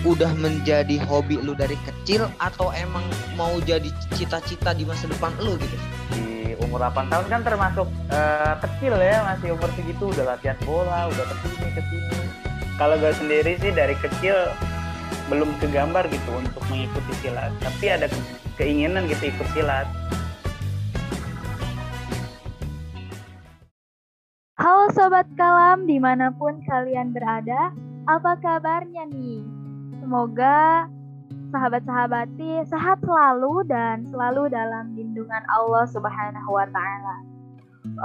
udah menjadi hobi lu dari kecil atau emang mau jadi cita-cita di masa depan lu gitu? Di umur 8 tahun kan termasuk uh, kecil ya, masih umur segitu udah latihan bola, udah ke sini ke sini. Kalau gue sendiri sih dari kecil belum kegambar gitu untuk mengikuti silat, tapi ada keinginan gitu ikut silat. Halo Sobat Kalam di mana pun kalian berada, apa kabarnya nih? Semoga sahabat-sahabati sehat selalu dan selalu dalam lindungan Allah Subhanahu wa Ta'ala.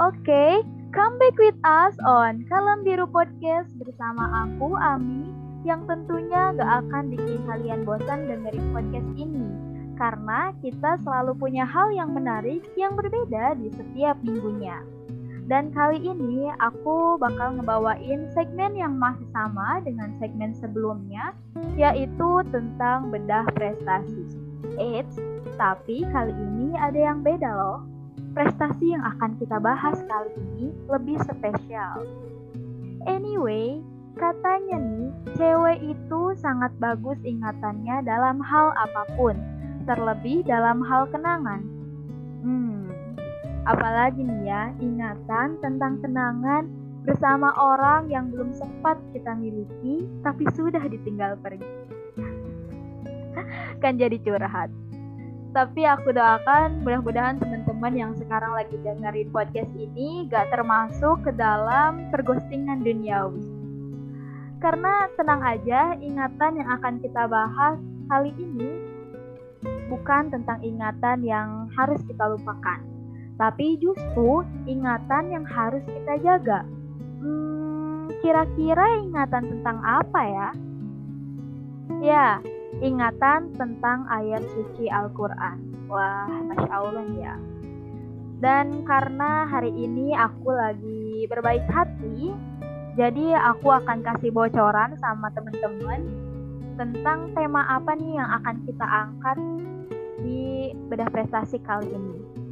Oke, okay, come back with us on Kalam Biru Podcast bersama aku, Ami, yang tentunya gak akan bikin kalian bosan dengerin podcast ini. Karena kita selalu punya hal yang menarik yang berbeda di setiap minggunya. Dan kali ini aku bakal ngebawain segmen yang masih sama dengan segmen sebelumnya, yaitu tentang bedah prestasi. Eits, tapi kali ini ada yang beda loh. Prestasi yang akan kita bahas kali ini lebih spesial. Anyway, katanya nih, cewek itu sangat bagus ingatannya dalam hal apa pun, terlebih dalam hal kenangan. Hmm, Apalagi nih ya, ingatan tentang kenangan bersama orang yang belum sempat kita miliki, tapi sudah ditinggal pergi. kan jadi curhat. Tapi aku doakan mudah-mudahan teman-teman yang sekarang lagi dengerin podcast ini gak termasuk ke dalam perghostingan duniawi. Karena tenang aja, ingatan yang akan kita bahas kali ini bukan tentang ingatan yang harus kita lupakan tapi justru ingatan yang harus kita jaga. Hmm, kira-kira ingatan tentang apa ya? Ya, ingatan tentang ayat suci Al-Quran. Wah, Masya Allah ya. Dan karena hari ini aku lagi berbaik hati, jadi aku akan kasih bocoran sama teman-teman tentang tema apa nih yang akan kita angkat di bedah prestasi kali ini.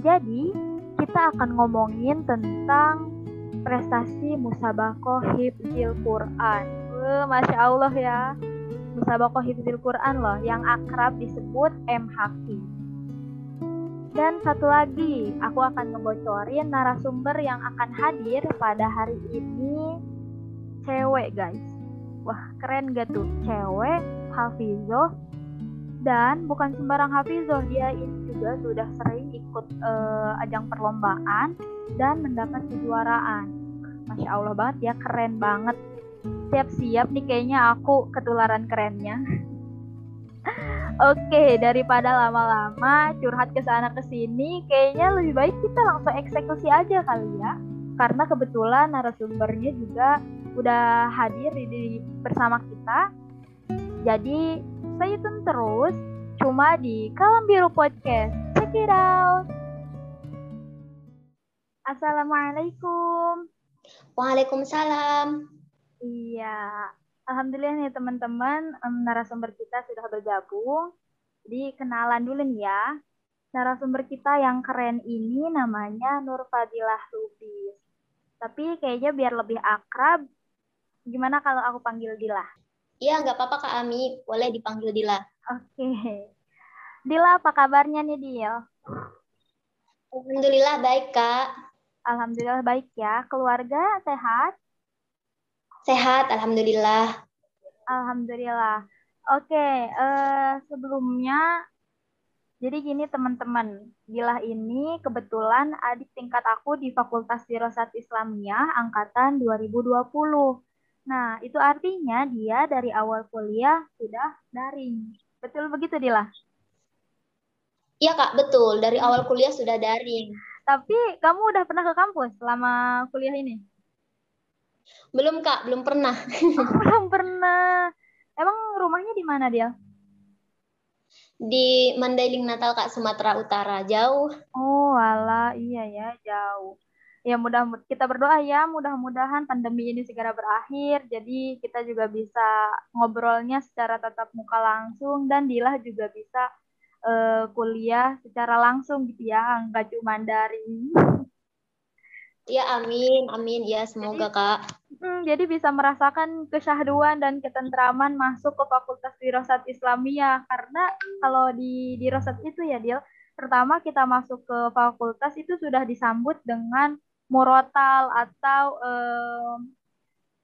Jadi, kita akan ngomongin tentang prestasi Musabakoh Hifzil Quran. Uh, Masya Allah ya. Musabakoh Hifzil Quran loh, yang akrab disebut MHQ. Dan satu lagi, aku akan ngebocorin narasumber yang akan hadir pada hari ini cewek guys. Wah keren gak tuh, cewek, Hafizoh, dan bukan sembarang Hafizoh, dia ini juga sudah sering ikut uh, ajang perlombaan dan mendapat kejuaraan. Masya Allah banget ya, keren banget. Siap-siap nih kayaknya aku ketularan kerennya. Oke, daripada lama-lama curhat ke sana ke sini, kayaknya lebih baik kita langsung eksekusi aja kali ya. Karena kebetulan narasumbernya juga udah hadir di, di bersama kita. Jadi stay tune terus cuma di Kalam Biru Podcast. Check it out. Assalamualaikum. Waalaikumsalam. Iya, alhamdulillah nih teman-teman, um, narasumber kita sudah bergabung. Jadi kenalan dulu nih ya. Narasumber kita yang keren ini namanya Nur Fadilah Lubis. Tapi kayaknya biar lebih akrab, gimana kalau aku panggil Dila? Iya, nggak apa-apa Kak Ami. Boleh dipanggil Dila. Oke. Dila, apa kabarnya nih, Dil? Alhamdulillah baik, Kak. Alhamdulillah baik ya. Keluarga sehat? Sehat, Alhamdulillah. Alhamdulillah. Oke, uh, sebelumnya jadi gini teman-teman, Dila ini kebetulan adik tingkat aku di Fakultas Dirosat Islamiyah angkatan 2020. Nah, itu artinya dia dari awal kuliah sudah daring. Betul begitu, Dila? Iya, Kak, betul. Dari awal kuliah sudah daring. Tapi kamu udah pernah ke kampus selama kuliah ini? Belum, Kak. Belum pernah. Oh, belum pernah. Emang rumahnya di mana, dia? Di Mandailing Natal, Kak, Sumatera Utara. Jauh. Oh, ala, iya ya, jauh ya mudah kita berdoa ya mudah-mudahan pandemi ini segera berakhir. Jadi kita juga bisa ngobrolnya secara tatap muka langsung dan Dilah juga bisa uh, kuliah secara langsung gitu ya nggak cuma dari Ya amin amin. Ya semoga jadi, kak. Hmm, jadi bisa merasakan kesyahduan dan ketentraman masuk ke Fakultas Wirasat Islamiyah. Karena kalau di di Rosat itu ya Dil, pertama kita masuk ke fakultas itu sudah disambut dengan murotal atau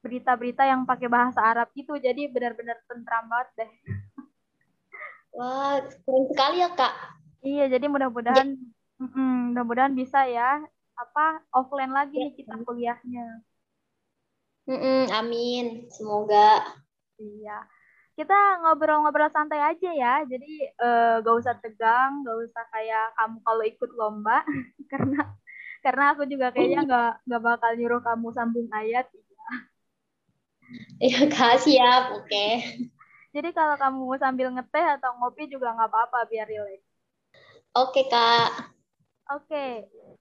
berita-berita yang pakai bahasa Arab itu jadi benar-benar tentram banget deh. Wah, keren sekali ya Kak. Iya, jadi mudah-mudahan mm-mm, mudah-mudahan bisa ya apa offline lagi nih kita kuliahnya. Mm-mm, amin. Semoga. Iya. Kita ngobrol-ngobrol santai aja ya. Jadi eh, gak usah tegang, gak usah kayak kamu kalau ikut lomba karena karena aku juga kayaknya nggak nggak bakal nyuruh kamu sambung ayat. Ya Kak, siap. Oke. Jadi kalau kamu sambil ngeteh atau ngopi juga nggak apa-apa biar rileks. Oke Kak. Oke,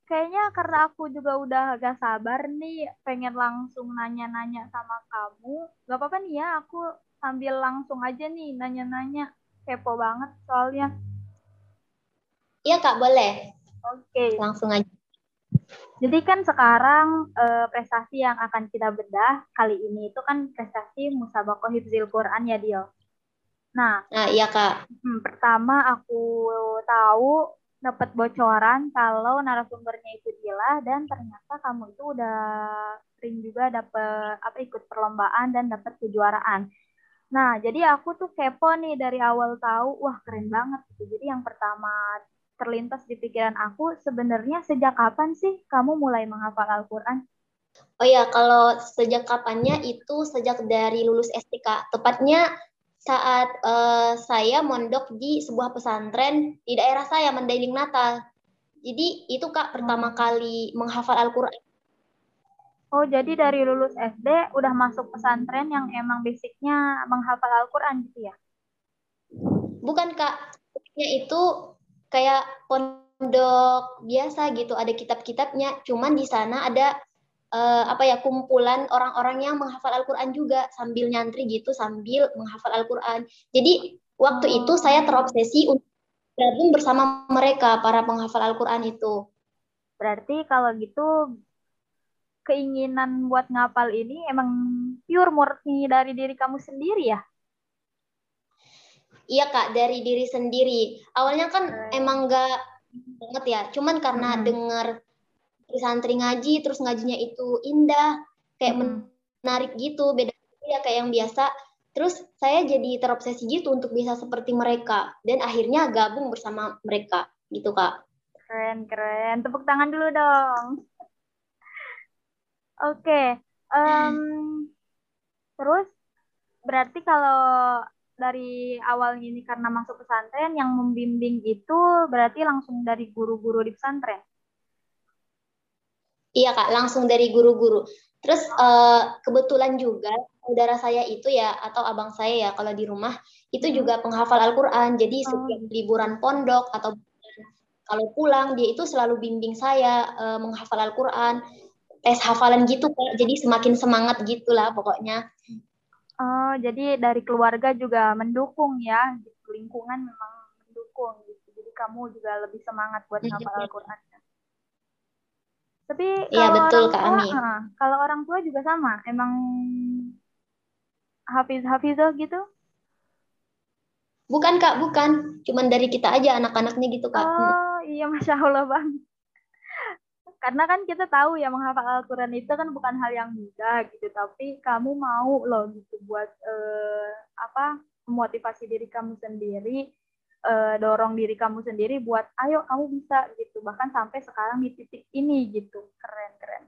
kayaknya karena aku juga udah gak sabar nih, pengen langsung nanya-nanya sama kamu. Gak apa-apa nih ya, aku sambil langsung aja nih nanya-nanya. Kepo banget soalnya. Iya Kak, boleh. Oke, Langsung aja. Jadi kan sekarang eh, prestasi yang akan kita bedah kali ini itu kan prestasi Musabakoh Hifzil Quran ya, Dio. Nah, Nah, iya Kak. Hmm, pertama aku tahu dapat bocoran kalau narasumbernya itu Dila dan ternyata kamu itu udah sering juga dapat apa ikut perlombaan dan dapat kejuaraan. Nah, jadi aku tuh kepo nih dari awal tahu, wah keren banget gitu. Jadi yang pertama terlintas di pikiran aku sebenarnya sejak kapan sih kamu mulai menghafal Al-Qur'an? Oh ya, kalau sejak kapannya itu sejak dari lulus SD Kak. Tepatnya saat eh, saya mondok di sebuah pesantren di daerah saya Mandailing Natal. Jadi itu Kak pertama kali menghafal Al-Qur'an. Oh, jadi dari lulus SD udah masuk pesantren yang emang basicnya menghafal Al-Qur'an gitu ya? Bukan Kak, itu kayak pondok biasa gitu, ada kitab-kitabnya. Cuman di sana ada eh, apa ya kumpulan orang-orang yang menghafal Al-Qur'an juga sambil nyantri gitu sambil menghafal Al-Qur'an. Jadi waktu itu saya terobsesi untuk gabung bersama mereka para penghafal Al-Qur'an itu. Berarti kalau gitu keinginan buat ngapal ini emang pure murni dari diri kamu sendiri ya? Iya Kak, dari diri sendiri. Awalnya kan emang nggak banget ya, cuman karena Hmm. denger di santri ngaji, terus ngajinya itu indah, kayak Hmm. menarik gitu, beda ya kayak yang biasa. Terus saya jadi terobsesi gitu untuk bisa seperti mereka, dan akhirnya gabung bersama mereka, gitu Kak. Keren, keren. Tepuk tangan dulu dong. Oke. em, terus berarti kalau dari awal ini karena masuk pesantren yang membimbing itu berarti langsung dari guru-guru di pesantren. Iya Kak, langsung dari guru-guru. Terus eh, kebetulan juga saudara saya itu ya, atau abang saya ya, kalau di rumah, itu Hmm. juga penghafal Al-Quran. Jadi Oh, setiap liburan pondok atau kalau pulang, dia itu selalu bimbing saya eh, menghafal Al-Quran. Tes hafalan gitu Kak, jadi semakin semangat gitulah pokoknya. Oh, jadi dari keluarga juga mendukung ya, gitu. lingkungan memang mendukung gitu. Jadi kamu juga lebih semangat buat Mhm. ngapal Al-Qur'an. Tapi Iya, kalau betul, orang Kak tua, Ami. kalau orang tua juga sama, emang hafiz hafizah gitu? Bukan Kak, bukan. Cuman dari kita aja anak-anaknya gitu Kak. Oh, iya Masya Allah bang. Karena kan kita tahu ya menghafal Al-Quran itu kan bukan hal yang mudah gitu, tapi kamu mau loh gitu buat eh, apa memotivasi diri kamu sendiri, eh, dorong diri kamu sendiri buat ayo kamu bisa gitu, bahkan sampai sekarang di titik ini gitu, keren keren.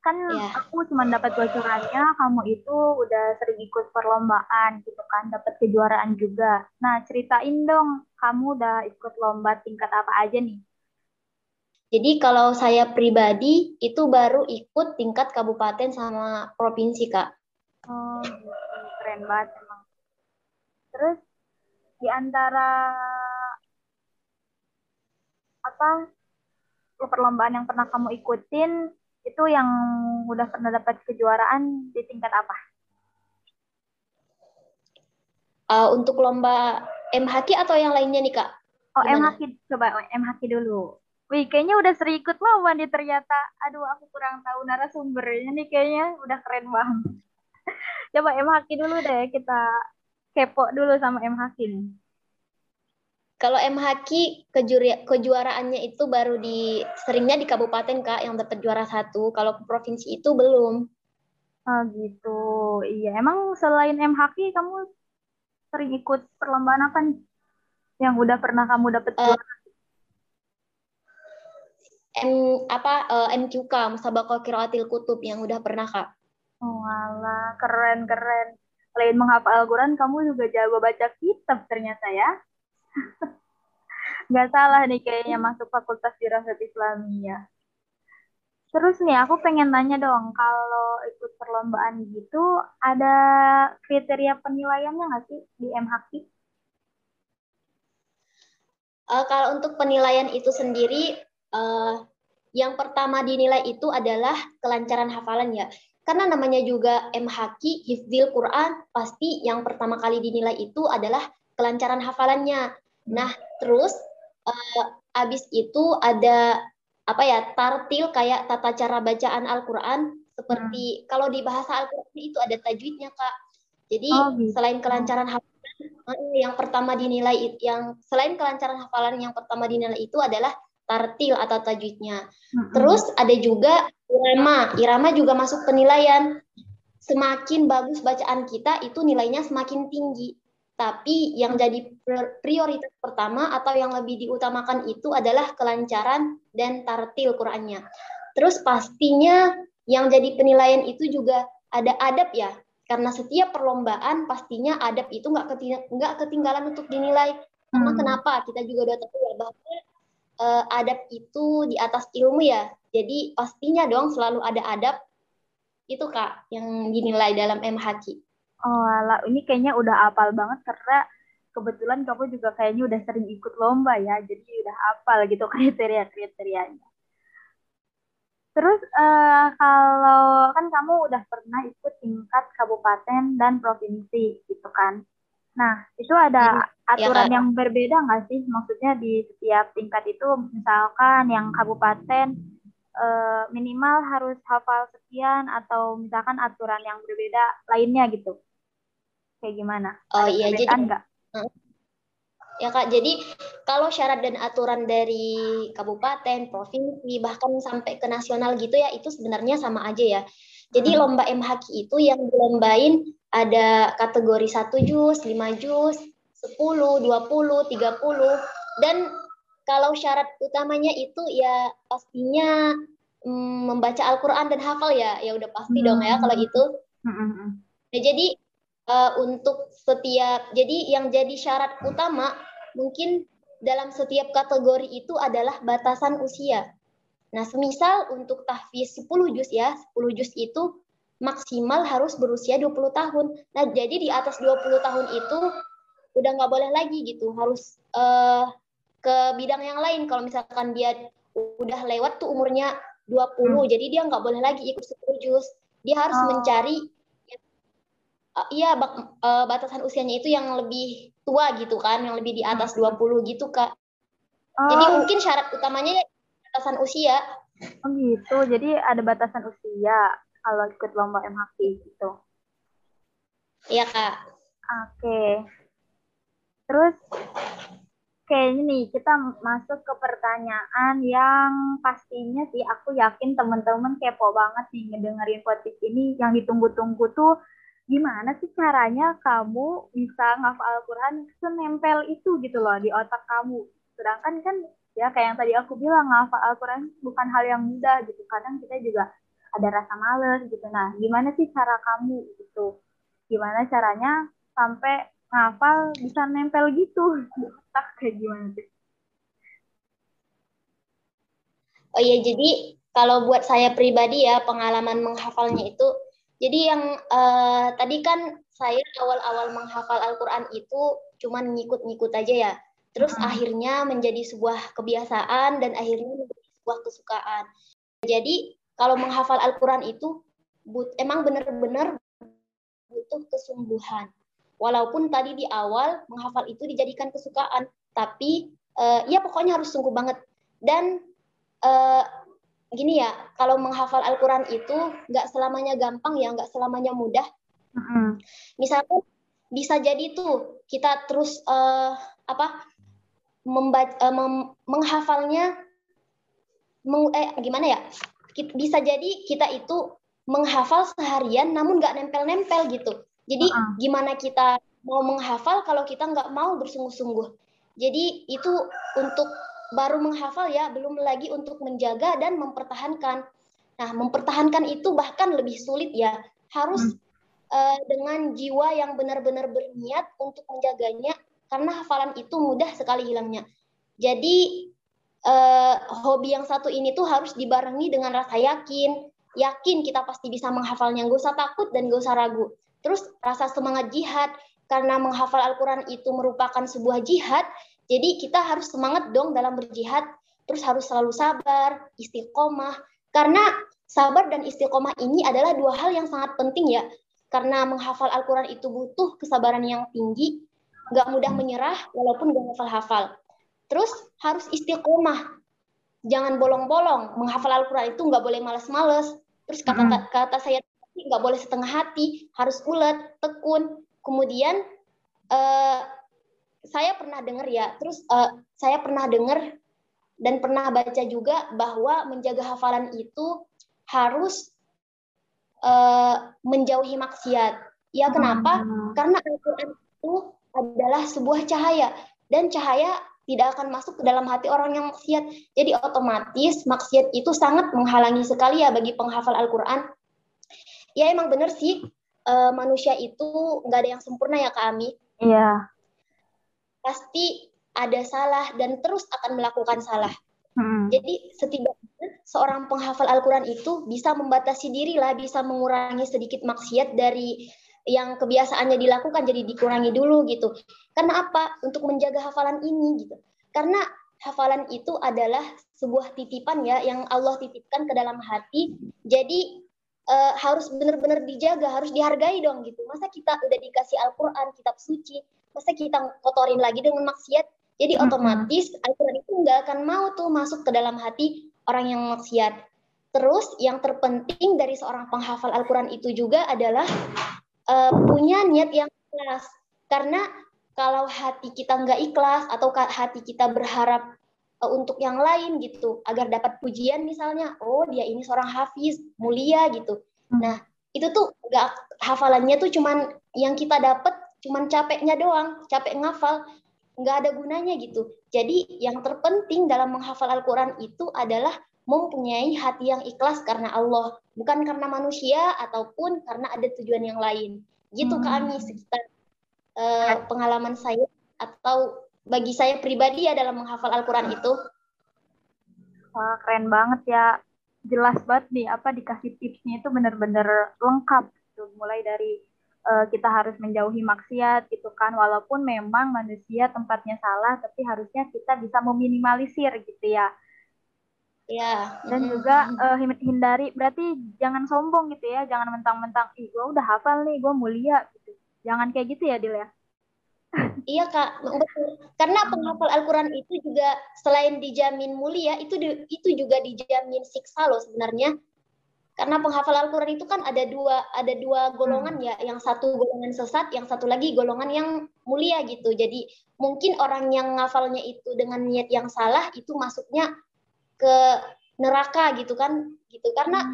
Kan Iya. aku cuma dapat bocorannya kamu itu udah sering ikut perlombaan gitu kan, dapat kejuaraan juga. Nah ceritain dong, kamu udah ikut lomba tingkat apa aja nih? Jadi kalau saya pribadi itu baru ikut tingkat kabupaten sama provinsi Kak. Oh, keren banget emang. Terus di antara apa perlombaan yang pernah kamu ikutin itu yang udah pernah dapat kejuaraan di tingkat apa? Uh, untuk lomba MHQ atau yang lainnya nih Kak? Oh, Gimana? MHQ coba MHQ dulu. Wih, kayaknya udah sering ikut lomba nih ternyata. Aduh, aku kurang tahu narasumbernya nih kayaknya udah keren banget. Coba M Haki dulu deh, kita kepo dulu sama M Haki nih. Kalau M Haki kejuri- kejuaraannya itu baru di seringnya di kabupaten kak yang dapat juara satu. Kalau ke provinsi itu belum. Oh gitu. Iya, emang selain M Haki kamu sering ikut perlombaan apa nih? Yang udah pernah kamu dapet Eh, juara? M apa eh, MQK Musabaqah Qiraatil Kutub yang udah pernah kak. Oh alah, keren keren. Selain menghafal Al-Quran, kamu juga jago baca kitab ternyata ya. Nggak salah nih kayaknya masuk Fakultas Dirasat Islamiyah. Terus nih, aku pengen nanya dong, kalau ikut perlombaan gitu, ada kriteria penilaiannya nggak sih di MHQ? Eh, kalau untuk penilaian itu sendiri, eh, yang pertama dinilai itu adalah kelancaran hafalan ya. Karena namanya juga MHQ, Hifdzil Quran, pasti yang pertama kali dinilai itu adalah kelancaran hafalannya. Nah, terus eh, abis itu ada apa ya tartil kayak tata cara bacaan Al-Quran seperti kalau di bahasa Al-Quran itu ada tajwidnya kak. Jadi Oh, gitu. selain kelancaran hafalan, eh, yang pertama dinilai yang selain kelancaran hafalan yang pertama dinilai itu adalah tartil atau tajwidnya. Mm-mm. Terus ada juga irama. Irama juga masuk penilaian. Semakin bagus bacaan kita itu nilainya semakin tinggi. Tapi yang jadi prior- prioritas pertama atau yang lebih diutamakan itu adalah kelancaran dan tartil Qurannya. Terus pastinya yang jadi penilaian itu juga ada adab ya. Karena setiap perlombaan pastinya adab itu nggak keting- nggak ketinggalan untuk dinilai. Karena Hmm. kenapa? Kita juga udah tahu ya bahwa eh, adab itu di atas ilmu ya. Jadi pastinya dong selalu ada adab. Itu Kak yang dinilai dalam MHQ. Oh, alah, ini kayaknya udah apal banget karena kebetulan kamu juga kayaknya udah sering ikut lomba ya, jadi udah apal gitu kriteria-kriterianya. Terus eh, kalau kan kamu udah pernah ikut tingkat kabupaten dan provinsi gitu kan. Nah, itu ada aturan Kak. yang berbeda nggak sih? Maksudnya di setiap tingkat itu misalkan yang kabupaten eh, minimal harus hafal sekian atau misalkan aturan yang berbeda lainnya gitu. Kayak gimana? Oh Ada iya, jadi perbedaan nggak? ya Kak, jadi kalau syarat dan aturan dari kabupaten, provinsi, bahkan sampai ke nasional gitu ya, itu sebenarnya sama aja ya. Jadi Hmm. lomba MHQ itu yang dilombain ada kategori 1 juz, 5 juz, 10, 20, 30 dan kalau syarat utamanya itu ya pastinya mm, membaca Al-Qur'an dan hafal ya. Ya udah pasti dong ya kalau Hmm. itu. Mm, mm, mm. Nah, jadi eh, untuk setiap jadi yang jadi syarat utama mungkin dalam setiap kategori itu adalah batasan usia. Nah, semisal untuk tahfiz 10 juz ya, 10 juz itu maksimal harus berusia 20 tahun. Nah, jadi di atas 20 tahun itu udah nggak boleh lagi gitu, harus eh, ke bidang yang lain. Kalau misalkan dia udah lewat tuh umurnya 20, jadi dia nggak boleh lagi ikut 10 juz. Dia harus Oh. mencari Uh, iya bak- uh, batasan usianya itu yang lebih tua gitu kan, yang lebih di atas 20 gitu Kak. Jadi Oh, mungkin syarat utamanya ya batasan usia. oh gitu. Jadi ada batasan usia kalau ikut lomba MHQ gitu. Iya Kak. Oke. Terus kayaknya nih kita masuk ke pertanyaan yang pastinya sih aku yakin teman-teman kepo banget nih ngedengerin podcast ini yang ditunggu-tunggu tuh gimana sih caranya kamu bisa ngafal Al-Quran senempel itu gitu loh di otak kamu. Sedangkan kan ya kayak yang tadi aku bilang ngafal Al-Quran bukan hal yang mudah gitu. Kadang kita juga ada rasa males gitu. Nah, gimana sih cara kamu gitu? Gimana caranya sampai ngafal bisa nempel gitu di otak kayak gimana sih? Oh iya, jadi kalau buat saya pribadi ya pengalaman menghafalnya itu, jadi yang eh, tadi kan saya awal-awal menghafal Al-Quran itu cuman ngikut-ngikut aja ya. Terus Hmm. akhirnya menjadi sebuah kebiasaan dan akhirnya menjadi sebuah kesukaan. Jadi kalau menghafal Al-Quran itu but, emang benar-benar butuh kesungguhan. Walaupun tadi di awal menghafal itu dijadikan kesukaan, tapi eh, ya pokoknya harus sungguh banget. Dan eh, gini ya, kalau menghafal Al-Quran itu nggak selamanya gampang ya, nggak selamanya mudah. Misalkan bisa jadi tuh kita terus eh, apa membaca, eh, mem- menghafalnya, meng- eh gimana ya? Bisa jadi kita itu menghafal seharian, namun nggak nempel-nempel gitu. Jadi Uh-uh. gimana kita mau menghafal kalau kita nggak mau bersungguh-sungguh. Jadi itu untuk baru menghafal ya, belum lagi untuk menjaga dan mempertahankan. Nah, mempertahankan itu bahkan lebih sulit ya. Harus eh, dengan jiwa yang benar-benar berniat untuk menjaganya, karena hafalan itu mudah sekali hilangnya. Jadi eh, hobi yang satu ini tuh harus dibarengi dengan rasa yakin. Yakin kita pasti bisa menghafalnya, nggak usah takut dan nggak usah ragu. Terus rasa semangat jihad, karena menghafal Al-Quran itu merupakan sebuah jihad, jadi kita harus semangat dong dalam berjihad, terus harus selalu sabar, istiqomah. Karena sabar dan istiqomah ini adalah dua hal yang sangat penting ya. Karena menghafal Al-Quran itu butuh kesabaran yang tinggi, nggak mudah menyerah walaupun nggak hafal-hafal. Terus harus istiqomah, jangan bolong-bolong. Menghafal Al-Quran itu nggak boleh males-males. Terus kata Mm. kata saya tadi, nggak boleh setengah hati, harus ulet, tekun. Kemudian eh, saya pernah dengar ya, terus eh, saya pernah dengar dan pernah baca juga bahwa menjaga hafalan itu harus eh, menjauhi maksiat. Ya kenapa? Hmm. Karena Al-Quran itu adalah sebuah cahaya dan cahaya tidak akan masuk ke dalam hati orang yang maksiat. Jadi otomatis maksiat itu sangat menghalangi sekali ya bagi penghafal Al-Quran. Ya emang benar sih eh, manusia itu nggak ada yang sempurna ya Kak Ami. Iya. Pasti ada salah dan terus akan melakukan salah. Mm. Jadi setidaknya seorang penghafal Al-Quran itu bisa membatasi diri lah, bisa mengurangi sedikit maksiat dari yang kebiasaannya dilakukan jadi dikurangi dulu gitu. Karena apa? Untuk menjaga hafalan ini gitu. Karena hafalan itu adalah sebuah titipan ya yang Allah titipkan ke dalam hati. Jadi eh, harus benar-benar dijaga, harus dihargai dong gitu. Masa kita udah dikasih Al-Quran, kitab suci, masa kita kotorin lagi dengan maksiat? Jadi otomatis Al-Quran itu nggak akan mau tuh masuk ke dalam hati orang yang maksiat. Terus yang terpenting dari seorang penghafal Al-Quran itu juga adalah eh, punya niat yang ikhlas. Karena kalau hati kita nggak ikhlas atau hati kita berharap eh, untuk yang lain gitu, agar dapat pujian misalnya, oh dia ini seorang hafiz mulia gitu. Hmm. Nah itu tuh nggak hafalannya tuh cuman yang kita dapat cuman capeknya doang, capek ngafal, nggak ada gunanya gitu. Jadi yang terpenting dalam menghafal Al-Quran itu adalah mempunyai hati yang ikhlas karena Allah, bukan karena manusia ataupun karena ada tujuan yang lain. Gitu Hmm. kami sekitar eh, pengalaman saya atau bagi saya pribadi ya dalam menghafal Al-Quran itu. Wah, keren banget ya. Jelas banget nih apa dikasih tipsnya itu benar-benar lengkap gitu. Mulai dari eh, kita harus menjauhi maksiat gitu kan walaupun memang manusia tempatnya salah tapi harusnya kita bisa meminimalisir gitu ya. Ya. Dan mm-mm. juga hin- hindari berarti jangan sombong gitu ya, jangan mentang-mentang ih gue udah hafal nih, gue mulia gitu. Jangan kayak gitu ya Dil ya. Iya kak, betul. Karena penghafal Al-Quran itu juga selain dijamin mulia, itu di- itu juga dijamin siksa loh sebenarnya. Karena penghafal Al-Quran itu kan ada dua ada dua golongan ya, yang satu golongan sesat, yang satu lagi golongan yang mulia gitu. Jadi mungkin orang yang ngafalnya itu dengan niat yang salah itu masuknya ke neraka gitu kan, gitu. Karena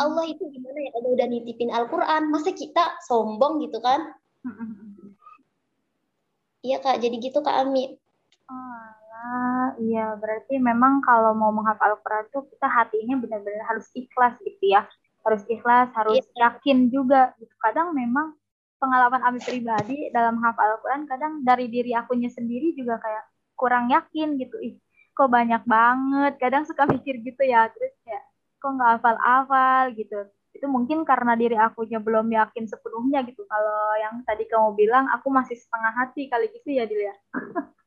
Allah itu gimana ya, Allah udah nitipin Al-Quran, masa kita sombong gitu kan? Iya kak, jadi gitu kak Ami. Alah, iya berarti memang kalau mau menghafal Al-Quran tuh kita hatinya benar-benar harus ikhlas gitu ya. Harus ikhlas, harus yakin juga gitu. Kadang memang pengalaman Ami pribadi dalam menghafal Al-Quran kadang dari diri akunya sendiri juga kayak kurang yakin gitu. Ih, kok banyak banget. Kadang suka mikir gitu ya. Terus kayak kok nggak hafal-hafal gitu. Itu mungkin karena diri akunya belum yakin sepenuhnya gitu. Kalau yang tadi kamu bilang aku masih setengah hati kali gitu ya Dil ya.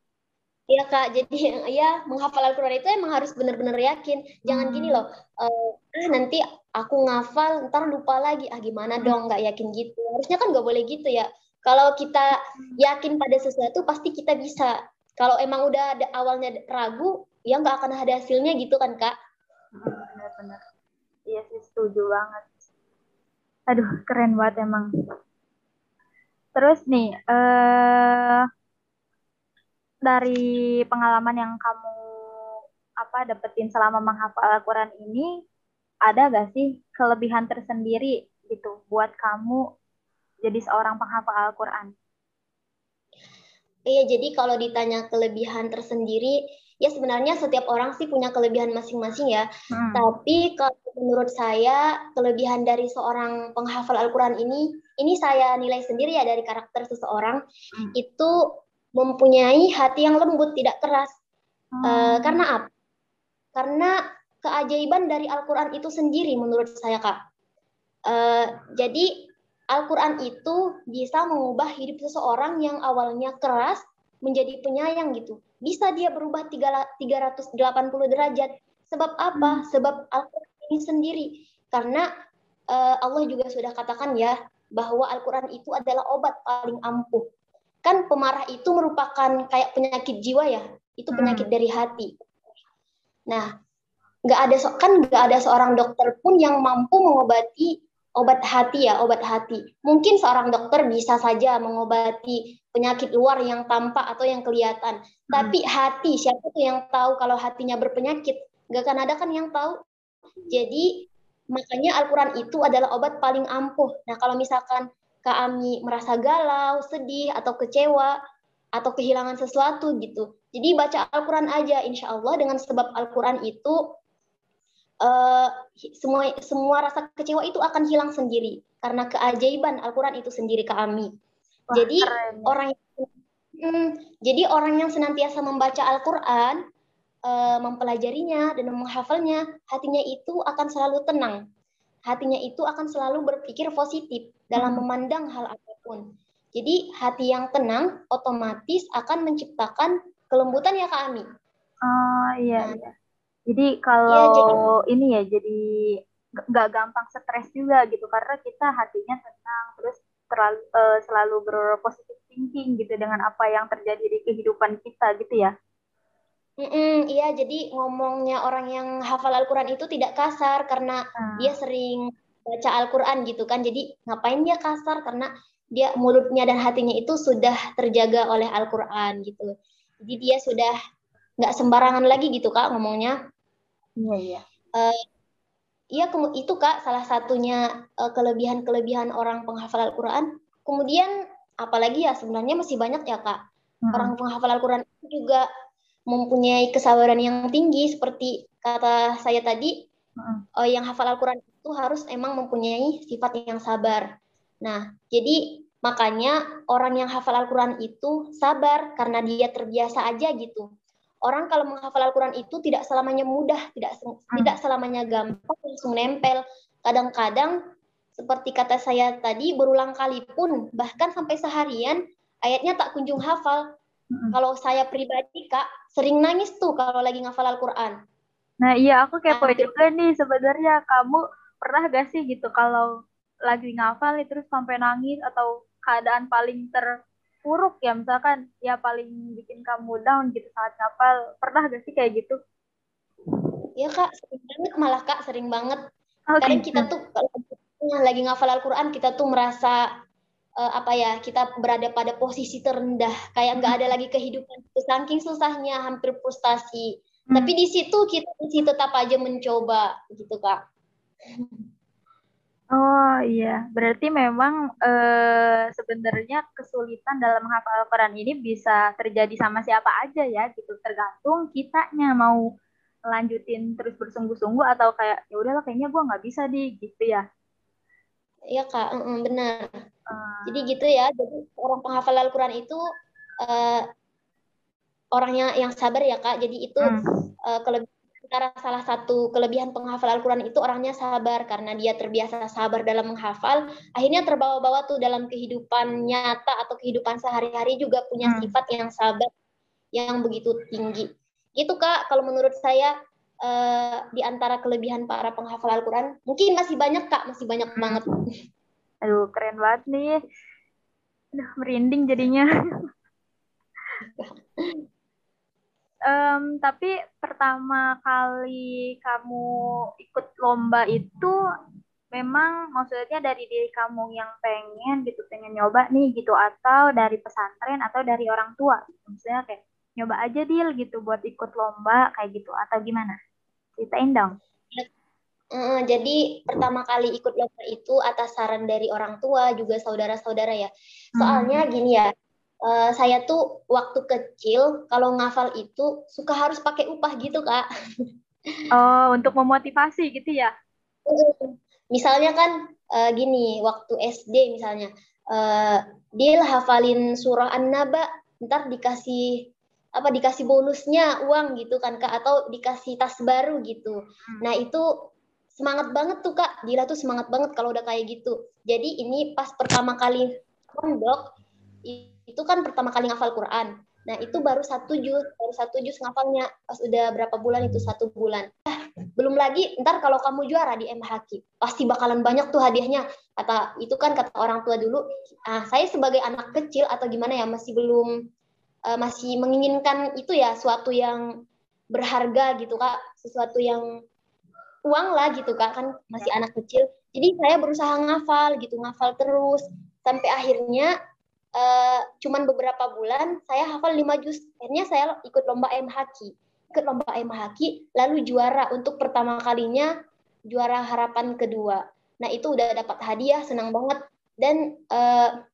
Iya kak, jadi ya menghafal Al-Quran itu emang harus benar-benar yakin. Jangan gini loh, eh ah nanti aku ngafal, ntar lupa lagi. Ah gimana dong, nggak yakin gitu. Harusnya kan nggak boleh gitu ya. Kalau kita yakin pada sesuatu, pasti kita bisa. Kalau emang udah ada awalnya ragu, ya nggak akan ada hasilnya gitu kan kak. benar-benar iya sih setuju banget aduh keren banget emang terus nih eh dari pengalaman yang kamu apa dapetin selama menghafal Al-Quran ini ada gak sih kelebihan tersendiri gitu buat kamu jadi seorang penghafal Al-Quran? Iya, jadi kalau ditanya kelebihan tersendiri, ya sebenarnya setiap orang sih punya kelebihan masing-masing ya. Hmm. Tapi kalau menurut saya kelebihan dari seorang penghafal Al-Quran ini, ini saya nilai sendiri ya dari karakter seseorang, hmm. itu mempunyai hati yang lembut, tidak keras. Hmm. Uh, karena apa? Karena keajaiban dari Al-Quran itu sendiri menurut saya kak. Uh, jadi Al-Quran itu bisa mengubah hidup seseorang yang awalnya keras menjadi penyayang gitu. Bisa dia berubah 380 derajat. Sebab apa? Hmm. Sebab Al-Quran ini sendiri. Karena uh, Allah juga sudah katakan ya, bahwa Al-Quran itu adalah obat paling ampuh. Kan pemarah itu merupakan kayak penyakit jiwa ya. Itu penyakit hmm. dari hati. Nah, nggak ada kan nggak ada seorang dokter pun yang mampu mengobati obat hati ya obat hati. Mungkin seorang dokter bisa saja mengobati penyakit luar yang tampak atau yang kelihatan. Hmm. tapi hati siapa tuh yang tahu kalau hatinya berpenyakit? Nggak akan ada kan yang tahu. Jadi makanya Al-Quran itu adalah obat paling ampuh. Nah kalau misalkan Kak Ami merasa galau sedih atau kecewa atau kehilangan sesuatu gitu jadi baca Al-Quran aja insya Allah dengan sebab Al-Quran itu uh, semua semua rasa kecewa itu akan hilang sendiri karena keajaiban Al-Qur'an itu sendiri ke Ami. Wah, jadi keren. orang yang hmm, jadi orang yang senantiasa membaca Al-Qur'an uh, mempelajarinya dan menghafalnya, hatinya itu akan selalu tenang. Hatinya itu akan selalu berpikir positif dalam hmm. memandang hal apa pun. Jadi hati yang tenang otomatis akan menciptakan kelembutan ya Kak Ami. Oh iya nah, iya. Jadi kalau ya, jadi... ini ya jadi nggak gampang stres juga gitu karena kita hatinya tenang terus terlalu uh, selalu berpositif thinking gitu dengan apa yang terjadi di kehidupan kita gitu ya. Mm-mm, iya, jadi ngomongnya orang yang hafal Al-Quran itu tidak kasar karena hmm. dia sering baca Al-Quran gitu kan. Jadi ngapain dia kasar karena dia mulutnya dan hatinya itu sudah terjaga oleh Al-Quran gitu. Jadi dia sudah nggak sembarangan lagi gitu kak ngomongnya. Iya iya. Uh, iya itu kak salah satunya uh, kelebihan-kelebihan orang penghafal Al-Quran. Kemudian apalagi ya sebenarnya masih banyak ya kak. Hmm. Orang penghafal Al-Quran juga mempunyai kesabaran yang tinggi seperti kata saya tadi. Hmm. Uh, yang hafal Al-Quran itu harus emang mempunyai sifat yang sabar. Nah, jadi makanya orang yang hafal Al-Quran itu sabar karena dia terbiasa aja gitu orang kalau menghafal Al-Quran itu tidak selamanya mudah, tidak hmm. tidak selamanya gampang langsung nempel. Kadang-kadang seperti kata saya tadi berulang kali pun bahkan sampai seharian ayatnya tak kunjung hafal. Hmm. Kalau saya pribadi kak sering nangis tuh kalau lagi ngafal Al-Quran. Nah iya aku kepo nah, juga nih sebenarnya kamu pernah gak sih gitu kalau lagi ngafal nih terus sampai nangis atau keadaan paling ter buruk ya misalkan ya paling bikin kamu down gitu saat kapal pernah gak sih kayak gitu? Iya kak. Sering banget malah kak sering banget. Okay. karena kita tuh kalau lagi ngafal Al-Quran kita tuh merasa uh, apa ya kita berada pada posisi terendah. Kayak nggak ada lagi kehidupan. Saking susahnya hampir frustasi. Hmm. tapi di situ kita masih tetap aja mencoba gitu kak Oh iya, berarti memang eh, sebenarnya kesulitan dalam menghafal Al-Quran ini bisa terjadi sama siapa aja ya, gitu. Tergantung kitanya mau lanjutin terus bersungguh-sungguh atau kayak ya udahlah kayaknya gue nggak bisa di gitu ya. Iya kak, mm benar. Uh. Jadi gitu ya, jadi orang penghafal Al-Quran itu uh, orangnya yang sabar ya kak. Jadi itu hmm. uh, kelebihan antara salah satu kelebihan penghafal Al-Quran itu orangnya sabar karena dia terbiasa sabar dalam menghafal, akhirnya terbawa-bawa tuh dalam kehidupan nyata atau kehidupan sehari-hari juga punya hmm. sifat yang sabar yang begitu tinggi. Gitu Kak, kalau menurut saya uh, di antara kelebihan para penghafal Al-Quran, mungkin masih banyak Kak, masih banyak hmm. banget. Aduh, keren banget nih. Aduh, merinding jadinya. Em, tapi pertama kali kamu ikut lomba itu memang maksudnya dari diri kamu yang pengen gitu, pengen nyoba nih gitu, atau dari pesantren atau dari orang tua? Maksudnya kayak nyoba aja deal gitu buat ikut lomba kayak gitu, atau gimana? Ceritain dong. Jadi pertama kali ikut lomba itu atas saran dari orang tua juga saudara-saudara ya. Soalnya gini ya, eh, saya tuh waktu kecil kalau ngafal itu suka harus pakai upah gitu kak. Oh, untuk memotivasi gitu ya? Misalnya kan eh, gini, waktu SD misalnya, eh, dia hafalin surah An-Naba, ntar dikasih apa dikasih bonusnya uang gitu kan kak atau dikasih tas baru gitu. Nah itu semangat banget tuh kak Dila tuh semangat banget kalau udah kayak gitu jadi ini pas pertama kali pondok itu kan pertama kali ngafal Quran. Nah itu baru satu juz baru satu juz ngafalnya. Pas udah berapa bulan itu? Satu bulan. Ah, belum lagi ntar kalau kamu juara di MHQ pasti bakalan banyak tuh hadiahnya. Kata itu kan kata orang tua dulu ah saya sebagai anak kecil atau gimana ya masih belum uh, masih menginginkan itu ya suatu yang berharga gitu kak. Sesuatu yang uang lah gitu kak. Kan masih anak kecil. Jadi saya berusaha ngafal gitu ngafal terus. Sampai akhirnya uh, cuman beberapa bulan saya hafal 5 juz. Akhirnya saya ikut lomba MHQ ikut lomba MHQ lalu juara. Untuk pertama kalinya juara harapan kedua. Nah itu udah dapat hadiah senang banget. Dan uh,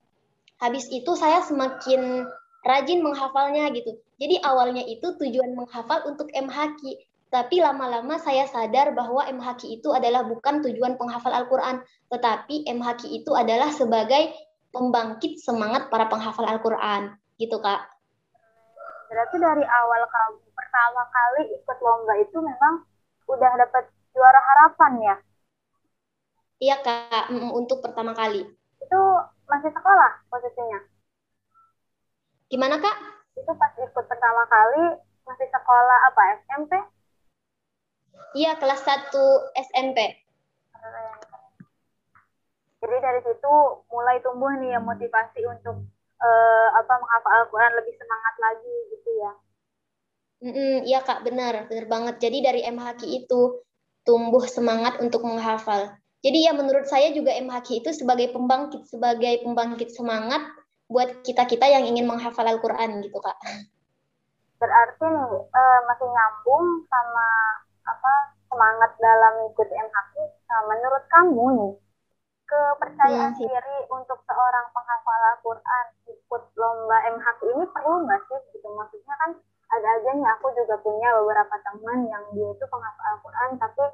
habis itu saya semakin rajin menghafalnya gitu. Jadi awalnya itu tujuan menghafal untuk MHQ tapi lama-lama saya sadar bahwa MHQ itu adalah bukan tujuan penghafal Al-Quran, tetapi MHQ itu adalah sebagai pembangkit semangat para penghafal Al-Quran. Gitu, Kak. Berarti dari awal kamu pertama kali ikut lomba itu memang udah dapat juara harapan ya? Iya, Kak. Untuk pertama kali. Itu masih sekolah posisinya? Gimana, Kak? Itu pas ikut pertama kali masih sekolah apa? SMP? Iya, kelas 1 SMP. Jadi dari situ mulai tumbuh nih ya motivasi untuk uh, apa menghafal Al-Qur'an lebih semangat lagi gitu ya. Mm iya Kak, benar, benar banget. Jadi dari MHQ itu tumbuh semangat untuk menghafal. Jadi ya menurut saya juga MHQ itu sebagai pembangkit, sebagai pembangkit semangat buat kita-kita yang ingin menghafal Al-Qur'an gitu, Kak. Berarti nih uh, masih nyambung sama apa semangat dalam ikut MHQ nah, menurut kamu nih kepercayaan hmm. diri untuk seorang penghafal Al-Quran ikut lomba MHQ ini perlu nggak sih? Gitu maksudnya kan ada aja nih aku juga punya beberapa teman yang dia itu penghafal Al-Quran tapi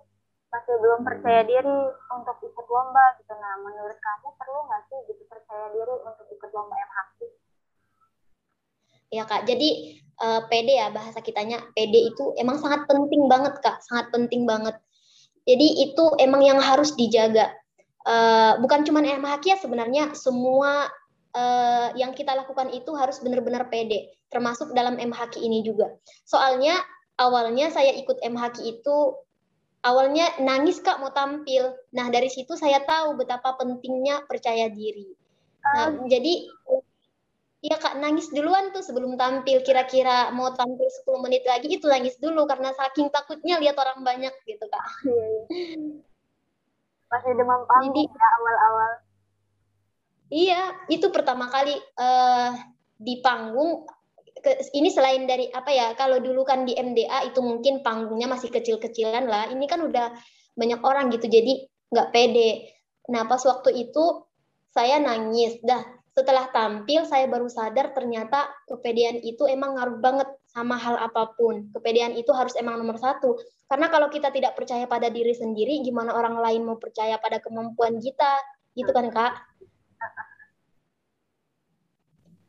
masih belum percaya diri untuk ikut lomba gitu. Nah menurut kamu perlu nggak sih gitu percaya diri untuk ikut lomba MHQ ya kak. Jadi uh, eh, PD ya bahasa kitanya. PD itu emang sangat penting banget kak. Sangat penting banget. Jadi itu emang yang harus dijaga uh, bukan cuma MHQ ya sebenarnya semua uh, yang kita lakukan itu harus benar-benar PD termasuk dalam MHQ ini juga. Soalnya awalnya saya ikut MHQ itu awalnya nangis kak mau tampil. Nah dari situ saya tahu betapa pentingnya percaya diri. Nah uh. jadi Iya kak nangis duluan tuh sebelum tampil. Kira-kira mau tampil 10 menit lagi itu nangis dulu karena saking takutnya lihat orang banyak gitu kak. Masih demam panggung ya awal-awal. Iya itu pertama kali uh, di panggung ke, ini selain dari apa ya kalau dulu kan di MDA itu mungkin panggungnya masih kecil-kecilan lah ini kan udah banyak orang gitu jadi nggak pede. Nah pas waktu itu saya nangis dah setelah tampil saya baru sadar ternyata kepedean itu emang ngaruh banget sama hal apa pun. Kepedean itu harus emang nomor satu. Karena kalau kita tidak percaya pada diri sendiri, gimana orang lain mau percaya pada kemampuan kita? Gitu kan, Kak?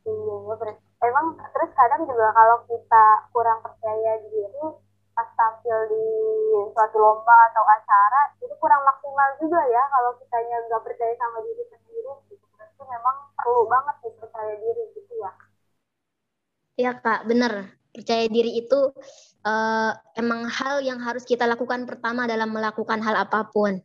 Iya, emang terus kadang juga kalau kita kurang percaya diri pas tampil di suatu lomba atau acara, itu kurang maksimal juga ya kalau kita nggak percaya sama diri sendiri. Gitu itu memang perlu banget percaya diri gitu ya. Iya kak, bener. Percaya diri itu uh, emang hal yang harus kita lakukan pertama dalam melakukan hal apa pun.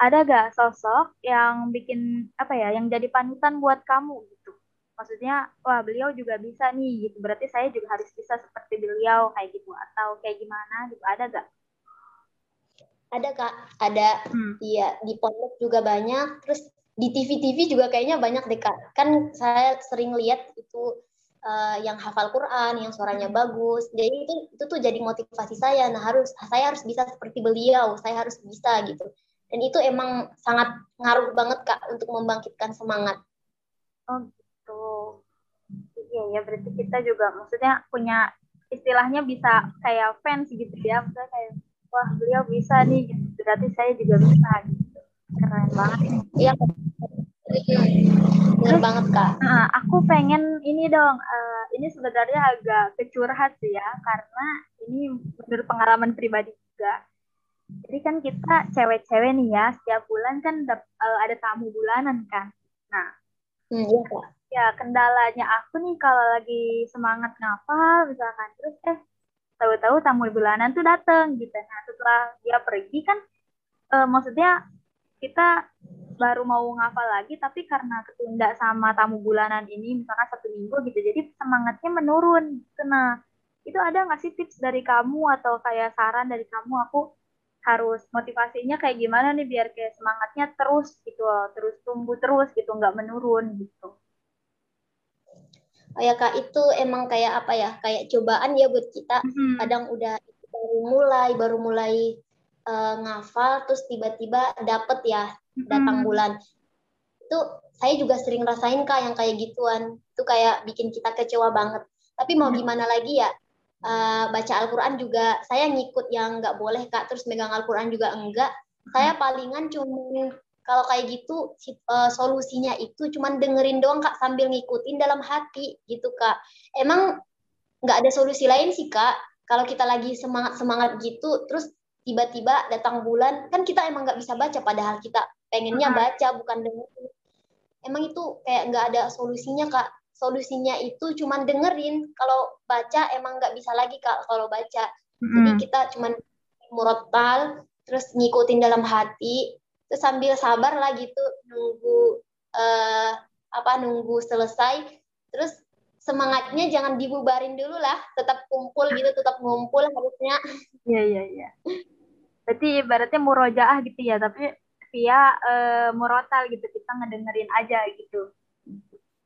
Ada gak sosok yang bikin apa ya, yang jadi panutan buat kamu gitu? maksudnya wah beliau juga bisa nih gitu. Berarti saya juga harus bisa seperti beliau kayak gitu. Atau kayak gimana gitu. Ada gak ada kak. Ada. Hmm. iya di pondok juga banyak. Terus di TV-TV juga kayaknya banyak deh kak. Kan saya sering lihat itu uh, yang hafal Quran yang suaranya bagus. Jadi itu itu tuh jadi motivasi saya. Nah harus saya harus bisa seperti beliau. Saya harus bisa gitu. Dan itu emang sangat ngaruh banget kak untuk membangkitkan semangat. Oh gitu. Iya ya berarti kita juga maksudnya punya istilahnya bisa kayak fans gitu ya. Misalnya kayak wah beliau bisa nih. Gitu. berarti saya juga bisa gitu. Keren banget. Iya benar banget kak. nah, aku pengen ini dong uh, ini sebenarnya agak kecurhat sih ya karena ini menurut pengalaman pribadi juga. Jadi kan kita cewek-cewek nih ya setiap bulan kan uh, ada tamu bulanan kan. Nah hmm, iya kak. ya kendalanya aku nih kalau lagi semangat ngafal misalkan terus eh tahu-tahu tamu bulanan tuh dateng gitu. Nah setelah dia pergi kan uh, maksudnya kita baru mau ngafal lagi tapi karena ketunda sama tamu bulanan ini misalkan satu minggu gitu jadi semangatnya menurun. Nah itu ada nggak sih tips dari kamu atau kayak saran dari kamu? Aku harus motivasinya kayak gimana nih biar kayak semangatnya terus gitu terus tumbuh terus gitu nggak menurun gitu. Oh ya kak itu emang kayak apa ya kayak cobaan ya buat kita. Hmm. kadang udah baru mulai baru mulai uh, ngafal terus tiba-tiba dapet ya datang hmm. bulan. Itu saya juga sering rasain kak yang kayak gituan. Itu kayak bikin kita kecewa banget. Tapi mau gimana lagi ya uh, baca Al-Quran juga saya ngikut yang nggak boleh kak terus megang Al-Quran juga enggak. Saya palingan cuma kalau kayak gitu uh, solusinya itu cuman dengerin doang kak sambil ngikutin dalam hati gitu kak. Emang nggak ada solusi lain sih kak. Kalau kita lagi semangat semangat gitu terus tiba-tiba datang bulan kan kita emang nggak bisa baca padahal kita pengennya baca bukan dengerin emang itu kayak nggak ada solusinya kak. Solusinya itu cuman dengerin. Kalau baca emang nggak bisa lagi kak kalau baca. Jadi kita cuman murotal terus ngikutin dalam hati terus sambil sabar lah gitu nunggu uh, apa nunggu selesai. Terus semangatnya jangan dibubarin dulu lah tetap kumpul gitu tetap ngumpul harusnya. Iya iya iya berarti ibaratnya murojaah gitu ya tapi via uh, murotal gitu kita ngedengerin aja gitu.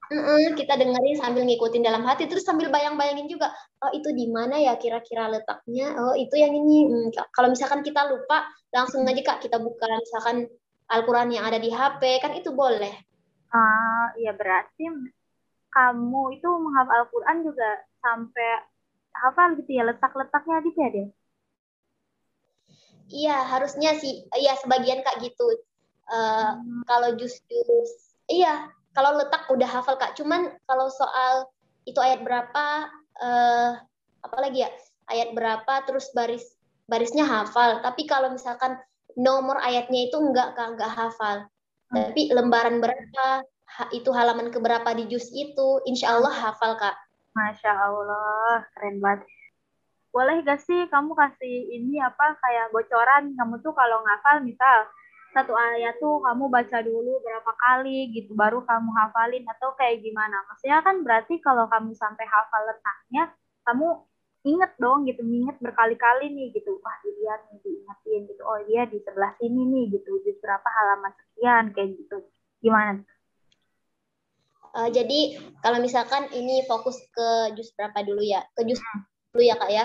Mm-mm, kita dengerin sambil ngikutin dalam hati terus sambil bayang-bayangin juga oh itu di mana ya kira-kira letaknya? Oh itu yang ini. Hmm, kalau misalkan kita lupa langsung aja kak kita buka misalkan Al-Quran yang ada di HP kan itu boleh. Ah ya berarti kamu itu menghafal Al-Quran juga sampai hafal gitu ya letak-letaknya gitu ya deh iya harusnya sih. Iya sebagian kak gitu. Uh, hmm. kalau jus-jus iya kalau letak udah hafal kak. Cuman kalau soal itu ayat berapa uh, apa lagi ya ayat berapa terus baris barisnya hafal. Tapi kalau misalkan nomor ayatnya itu enggak kak enggak hafal. Hmm. tapi lembaran berapa itu halaman keberapa di juz itu insya Allah hafal kak. Masya Allah keren banget boleh gak sih kamu kasih ini apa kayak bocoran? Kamu tuh kalau ngafal misal satu ayat tuh kamu baca dulu berapa kali gitu baru kamu hafalin atau kayak gimana? Maksudnya kan berarti kalau kamu sampai hafal letaknya kamu inget dong gitu inget berkali-kali nih gitu. Wah dilihat nih diingetin gitu. Oh dia di sebelah sini nih gitu di berapa halaman sekian kayak gitu. Gimana? Uh, jadi kalau misalkan ini fokus ke jus berapa dulu ya? Ke jus hmm. Dulu ya kak ya.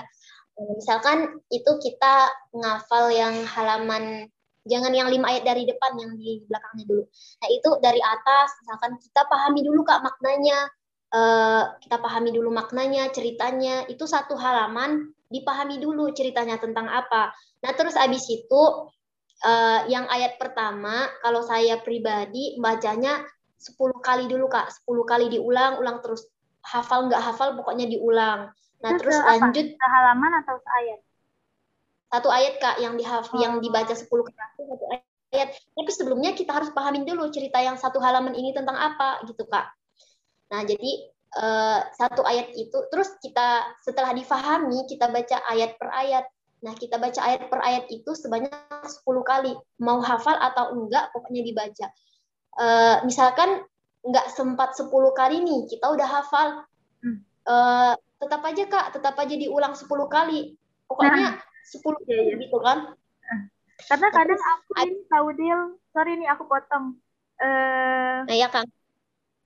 Misalkan itu kita ngafal yang halaman jangan yang lima ayat dari depan yang di belakangnya dulu. Nah itu dari atas misalkan kita pahami dulu kak maknanya. Uh, kita pahami dulu maknanya ceritanya. Itu satu halaman dipahami dulu ceritanya tentang apa. Nah terus abis itu uh, yang ayat pertama kalau saya pribadi bacanya 10 kali dulu kak. 10 kali diulang ulang terus. Hafal nggak hafal pokoknya diulang nah itu terus lanjut. Halaman atau ayat? Satu ayat kak yang dihaf oh. yang dibaca 10 kali satu ayat. Tapi sebelumnya kita harus pahamin dulu cerita yang satu halaman ini tentang apa gitu kak. Nah jadi uh, satu ayat itu terus kita setelah difahami kita baca ayat per ayat. Nah kita baca ayat per ayat itu sebanyak 10 kali. Mau hafal atau enggak pokoknya dibaca. Uh, misalkan nggak sempat 10 kali nih kita udah hafal Eh, tetap aja kak tetap aja diulang 10 kali pokoknya 10 Iya, iya. gitu kan Karena kadang aku ini tahu deal, sorry nih aku potong. Eh, nah ya kang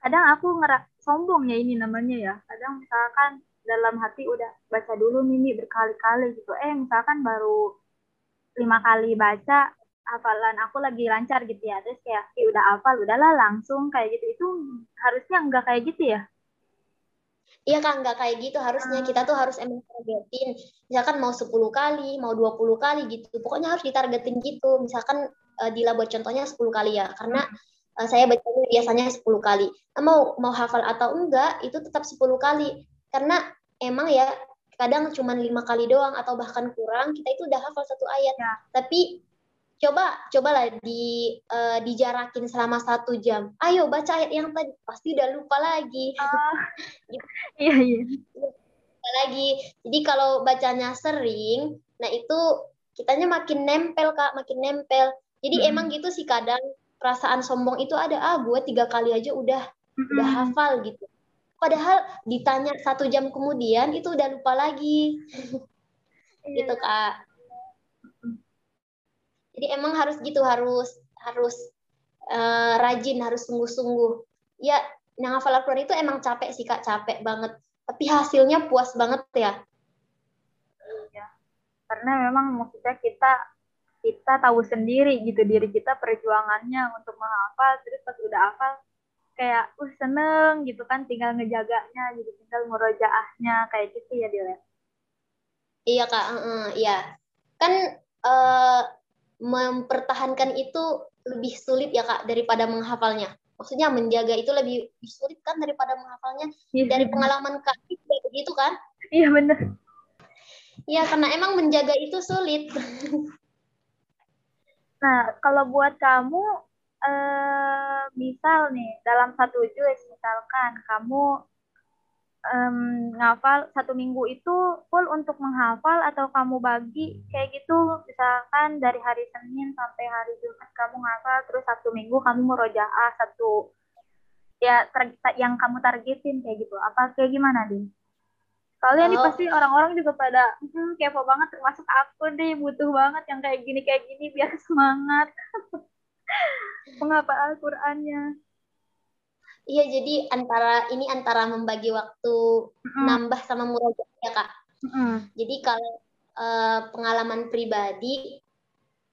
kadang aku ngerak sombong ya ini namanya ya. Kadang misalkan dalam hati udah baca dulu nih berkali-kali gitu. Eh misalkan baru lima kali baca hafalan aku lagi lancar gitu ya. Terus kayak "Ih, udah hafal, udahlah langsung kayak gitu. Itu harusnya enggak kayak gitu ya. Iya kan nggak kayak gitu. Harusnya kita tuh harus emang targetin. Misalkan mau 10 kali mau 20 kali gitu. Pokoknya harus ditargetin gitu. Misalkan eh, Dila buat contohnya 10 kali ya. Karena eh, saya bacanya biasanya 10 kali. Nah, mau mau hafal atau enggak itu tetap 10 kali. Karena emang ya kadang cuma lima kali doang atau bahkan kurang kita itu udah hafal satu ayat. Ya. tapi coba cobalah di eh, dijarakin selama satu jam ayo baca ayat yang tadi pasti udah lupa lagi Iya iya. lagi. Jadi kalau bacanya sering, nah itu kitanya makin nempel kak, makin nempel. Jadi Mm-mm. emang gitu sih kadang perasaan sombong itu ada. Ah, gue tiga kali aja udah udah Mm-mm. hafal gitu. Padahal ditanya satu jam kemudian itu udah lupa lagi, Iya. gitu kak. Jadi emang harus gitu, harus harus eh, rajin, harus sungguh-sungguh. Ya, yang hafal Al-Quran itu emang capek sih kak, capek banget. Tapi hasilnya puas banget ya. Iya. Karena memang maksudnya kita kita tahu sendiri gitu diri kita perjuangannya untuk menghafal terus pas udah hafal kayak uh seneng gitu kan tinggal ngejaganya gitu tinggal murojaahnya kayak gitu ya Dila. Iya kak, heeh, iya. Kan eh, mempertahankan itu lebih sulit ya kak daripada menghafalnya. Maksudnya menjaga itu lebih, lebih sulit kan daripada menghafalnya. Dari pengalaman kak begitu kan? Iya bener. Iya karena emang menjaga itu sulit. Nah, kalau buat kamu, eh, misal nih, dalam satu juz, misalkan kamu em, ngafal satu minggu itu full untuk menghafal atau kamu bagi kayak gitu, misalkan dari hari Senin sampai hari Jumat kamu ngafal, terus satu minggu kamu merojaah satu ya tar- yang kamu targetin kayak gitu. Apa kayak gimana? Soalnya nih Oh. pasti orang-orang juga pada hmm, kepo banget termasuk aku deh butuh banget yang kayak gini kayak gini biar semangat menghafal Al-Qur'annya. Iya jadi antara ini antara membagi waktu Mm-mm, nambah sama murojaah ya kak. mm-mm. Jadi kalau eh, pengalaman pribadi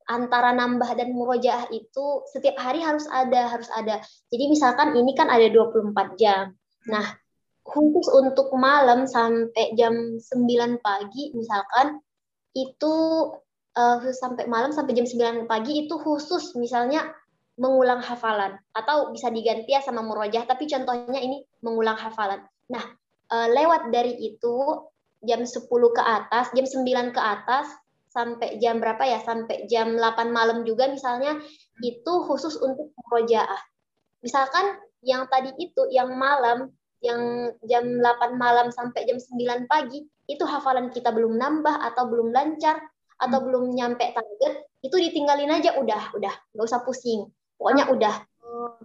antara nambah dan murojaah itu setiap hari harus ada, harus ada. Jadi misalkan ini kan ada 24 jam. Nah, khusus untuk malam sampai jam 9 pagi misalkan itu khusus sampai malam sampai jam 9 pagi itu khusus misalnya mengulang hafalan atau bisa diganti ya sama murojaah tapi contohnya ini mengulang hafalan. Nah, eh, lewat dari itu jam 10 ke atas, jam 9 ke atas sampai jam berapa ya? Sampai jam 8 malam juga misalnya itu khusus untuk murojaah. Misalkan yang tadi itu yang malam yang jam 8 malam sampai jam 9 pagi itu hafalan kita belum nambah atau belum lancar atau belum nyampe target itu ditinggalin aja udah udah nggak usah pusing pokoknya udah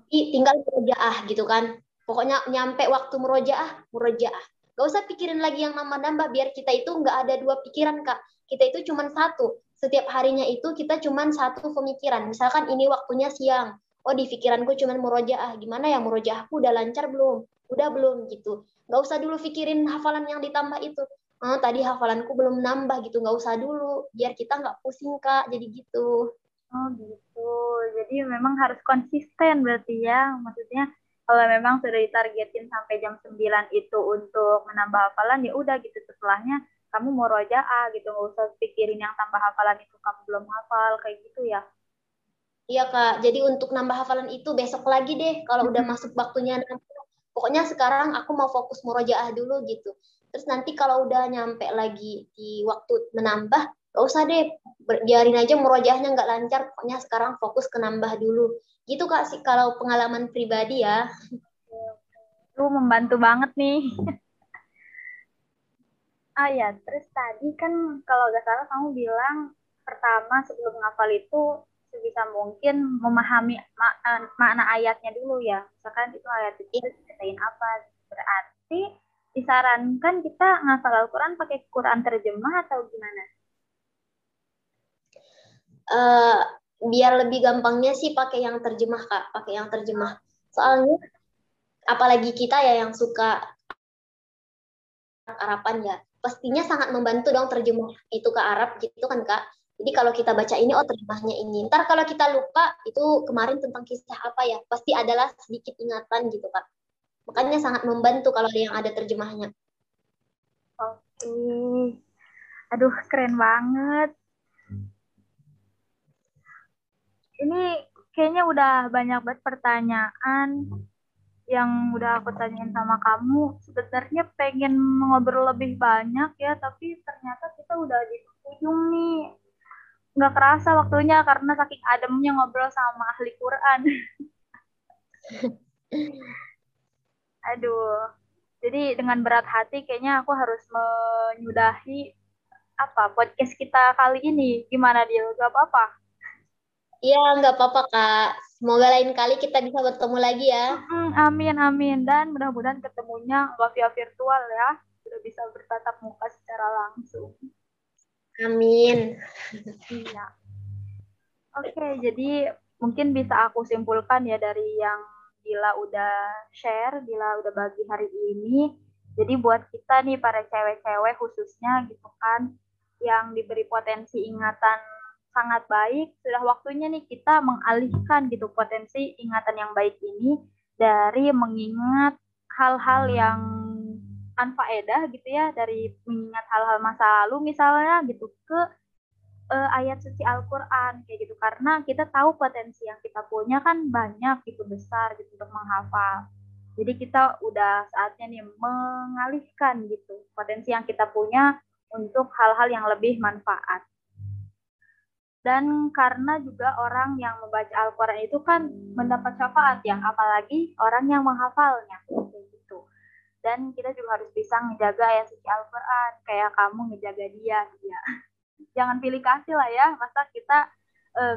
tinggal murojaah gitu kan pokoknya nyampe waktu murojaah murojaah Gak usah pikirin lagi yang nambah-nambah biar kita itu nggak ada dua pikiran kak. Kita itu cuma satu. Setiap harinya itu kita cuma satu pemikiran. Misalkan ini waktunya siang. Oh di pikiranku cuma murojaah. Gimana ya murojaahku udah lancar belum? Udah belum gitu. Gak usah dulu pikirin hafalan yang ditambah itu. Oh, tadi hafalanku belum nambah gitu. Gak usah dulu. Biar kita nggak pusing kak. Jadi gitu. Oh gitu. Jadi memang harus konsisten berarti ya. Maksudnya kalau memang sudah ditargetin sampai jam 9 itu untuk menambah hafalan ya udah gitu setelahnya kamu mau rojaah gitu nggak usah pikirin yang tambah hafalan itu kamu belum hafal kayak gitu ya. Iya kak. Jadi untuk nambah hafalan itu besok lagi deh. Kalau udah masuk waktunya nambah. Pokoknya sekarang aku mau fokus murojaah dulu gitu. Terus nanti kalau udah nyampe lagi di waktu menambah, gak usah deh biarin aja murojaahnya nggak lancar. Pokoknya sekarang fokus ke nambah dulu. Gitu kak sih kalau pengalaman pribadi ya. Itu membantu banget nih. ah ya, terus tadi kan kalau gak salah kamu bilang pertama sebelum ngafal itu sebisa mungkin memahami makna, makna ayatnya dulu ya. Misalkan itu ayat itu Iya. ceritain apa. Berarti disarankan kita ngafal Al-Quran pakai Quran terjemah atau gimana? Eh, biar lebih gampangnya sih pakai yang terjemah kak, pakai yang terjemah. Soalnya apalagi kita ya yang suka Arapan ya, pastinya sangat membantu dong terjemah itu ke Arab gitu kan kak. Jadi kalau kita baca ini, oh terjemahnya ini. Ntar kalau kita lupa itu kemarin tentang kisah apa ya, pasti adalah sedikit ingatan gitu kak. Makanya sangat membantu kalau ada yang ada terjemahnya. Oke. Aduh, keren banget. Ini kayaknya udah banyak banget pertanyaan yang udah aku tanyain sama kamu. Sebenarnya pengen ngobrol lebih banyak ya, tapi ternyata kita udah di ujung nih. Nggak kerasa waktunya karena saking ademnya ngobrol sama ahli Quran. Aduh. Jadi dengan berat hati kayaknya aku harus menyudahi apa podcast kita kali ini. Gimana dia? Gak apa-apa. Iya, nggak apa-apa kak. Semoga lain kali kita bisa bertemu lagi ya. Mm, amin amin dan mudah-mudahan ketemunya nggak via virtual ya. Sudah bisa bertatap muka secara langsung. Amin. Iya. Oke, jadi mungkin bisa aku simpulkan ya dari yang Dila udah share, Dila udah bagi hari ini. Jadi buat kita nih para cewek-cewek khususnya gitu kan yang diberi potensi ingatan sangat baik, sudah waktunya nih kita mengalihkan gitu potensi ingatan yang baik ini dari mengingat hal-hal yang anfaedah gitu ya, dari mengingat hal-hal masa lalu misalnya gitu ke uh, ayat suci Al-Quran kayak gitu. Karena kita tahu potensi yang kita punya kan banyak gitu besar gitu untuk menghafal. Jadi kita udah saatnya nih mengalihkan gitu potensi yang kita punya untuk hal-hal yang lebih manfaat dan karena juga orang yang membaca Al-Quran itu kan mendapat syafaat ya apalagi orang yang menghafalnya. Gitu. Dan kita juga harus bisa menjaga ayat suci Al-Quran. Kayak kamu ngejaga dia ya. Jangan pilih kasih lah ya. Masa kita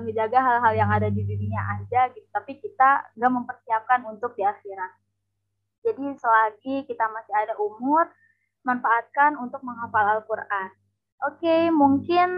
ngejaga hal-hal yang ada di dunia aja gitu. Tapi kita nggak mempersiapkan untuk di akhirat. Jadi selagi kita masih ada umur manfaatkan untuk menghafal Al-Quran oke mungkin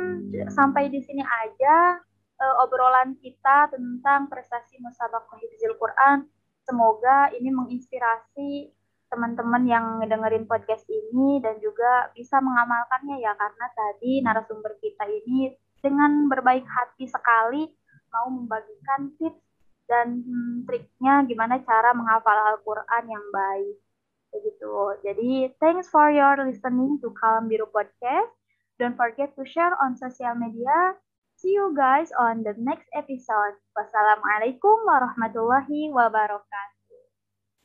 sampai di sini aja uh, obrolan kita tentang prestasi musabaqah hifzil Quran semoga ini menginspirasi teman-teman yang ngedengerin podcast ini dan juga bisa mengamalkannya ya karena tadi narasumber kita ini dengan berbaik hati sekali mau membagikan tips dan hmm, triknya gimana cara menghafal Al-Quran yang baik begitu. Jadi thanks for your listening to Kalam Biru Podcast. Don't forget to share on social media. See you guys on the next episode. Wassalamualaikum warahmatullahi wabarakatuh.